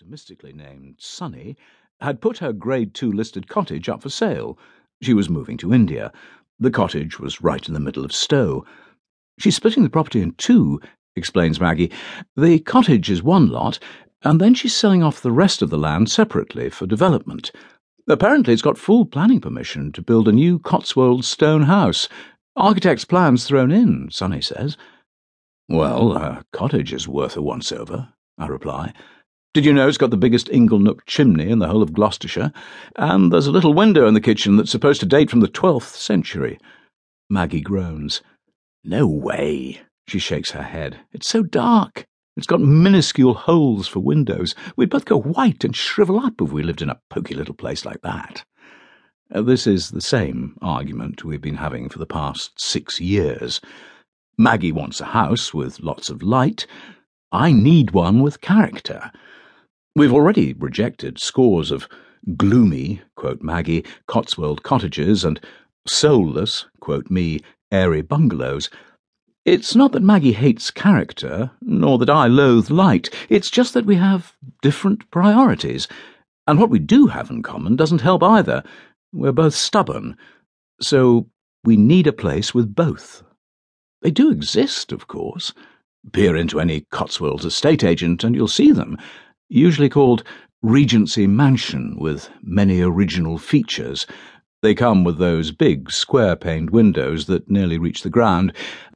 optimistically named Sunny, had put her Grade 2 listed cottage up for sale. She was moving to India. The cottage was right in the middle of Stow. She's splitting the property in two, explains Maggie. The cottage is one lot, and then she's selling off the rest of the land separately for development. Apparently, it's got full planning permission to build a new Cotswold stone house. Architect's plans thrown in, Sunny says. Well, a cottage is worth a once over, I reply. Did you know it's got the biggest inglenook chimney in the whole of Gloucestershire? And there's a little window in the kitchen that's supposed to date from the 12th century. Maggie groans. No way. She shakes her head. It's so dark. It's got minuscule holes for windows. We'd both go white and shrivel up if we lived in a poky little place like that. Uh, this is the same argument we've been having for the past six years. Maggie wants a house with lots of light. I need one with character. We've already rejected scores of gloomy, quote Maggie, Cotswold cottages and soulless, quote me, airy bungalows. It's not that Maggie hates character, nor that I loathe light. It's just that we have different priorities. And what we do have in common doesn't help either. We're both stubborn. So we need a place with both. They do exist, of course. Peer into any Cotswolds estate agent and you'll see them, usually called Regency Mansion, with many original features. They come with those big square paned windows that nearly reach the ground,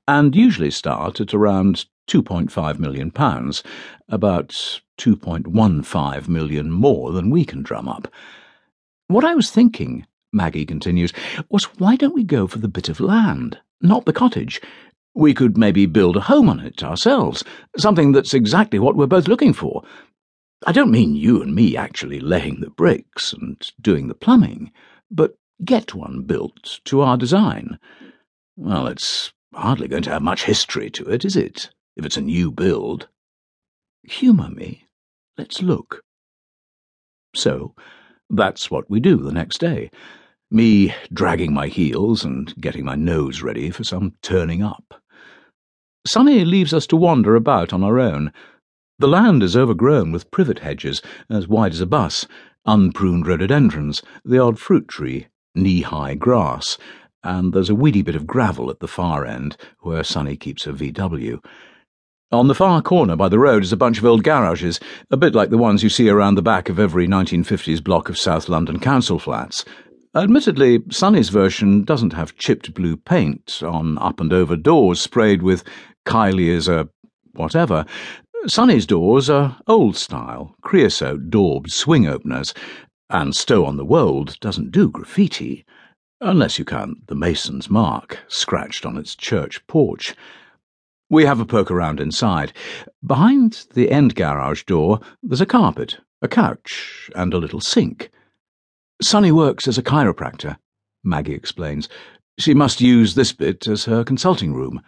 and usually start at around £2.5 million, about £2.15 million more than we can drum up. What I was thinking, Maggie continues, was why don't we go for the bit of land, not the cottage? We could maybe build a home on it ourselves, something that's exactly what we're both looking for. I don't mean you and me actually laying the bricks and doing the plumbing, but get one built to our design. Well, it's hardly going to have much history to it, is it, if it's a new build? Humour me. Let's look. So, that's what we do the next day me dragging my heels and getting my nose ready for some turning up. Sunny leaves us to wander about on our own. The land is overgrown with privet hedges, as wide as a bus, unpruned rhododendrons, the odd fruit tree, knee-high grass, and there's a weedy bit of gravel at the far end, where Sunny keeps her VW. On the far corner by the road is a bunch of old garages, a bit like the ones you see around the back of every 1950s block of South London council flats, Admittedly, Sunny's version doesn't have chipped blue paint on up and over doors sprayed with Kylie is a uh, whatever. Sunny's doors are old style, creosote daubed swing openers, and Stow on the Wold doesn't do graffiti, unless you count the mason's mark scratched on its church porch. We have a poke around inside. Behind the end garage door, there's a carpet, a couch, and a little sink. Sunny works as a chiropractor, Maggie explains. She must use this bit as her consulting room.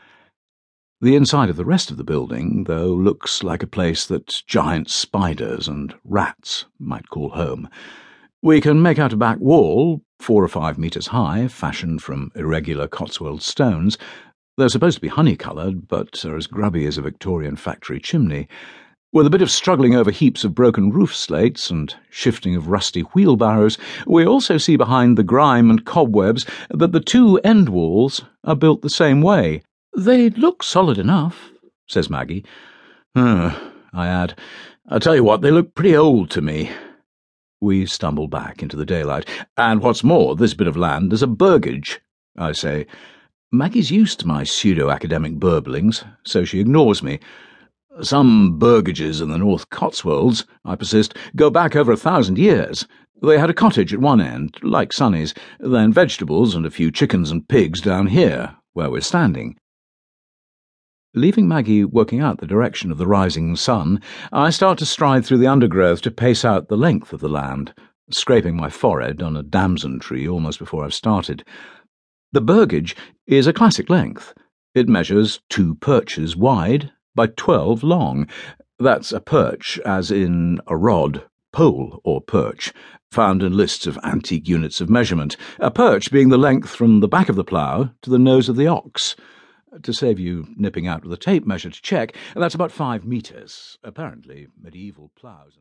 The inside of the rest of the building, though, looks like a place that giant spiders and rats might call home. We can make out a back wall, four or five metres high, fashioned from irregular Cotswold stones. They're supposed to be honey coloured, but are as grubby as a Victorian factory chimney. With a bit of struggling over heaps of broken roof slates and shifting of rusty wheelbarrows, we also see behind the grime and cobwebs that the two end walls are built the same way. They look solid enough, says Maggie. Uh, I add, I tell you what, they look pretty old to me. We stumble back into the daylight. And what's more, this bit of land is a burgage, I say. Maggie's used to my pseudo academic burblings, so she ignores me. Some burgages in the North Cotswolds, I persist, go back over a thousand years. They had a cottage at one end, like Sunny's, then vegetables and a few chickens and pigs down here, where we're standing. Leaving Maggie working out the direction of the rising sun, I start to stride through the undergrowth to pace out the length of the land, scraping my forehead on a damson tree almost before I've started. The burgage is a classic length. It measures two perches wide by 12 long. That's a perch, as in a rod, pole, or perch, found in lists of antique units of measurement, a perch being the length from the back of the plough to the nose of the ox. To save you nipping out with a tape measure to check, that's about five metres. Apparently, medieval ploughs.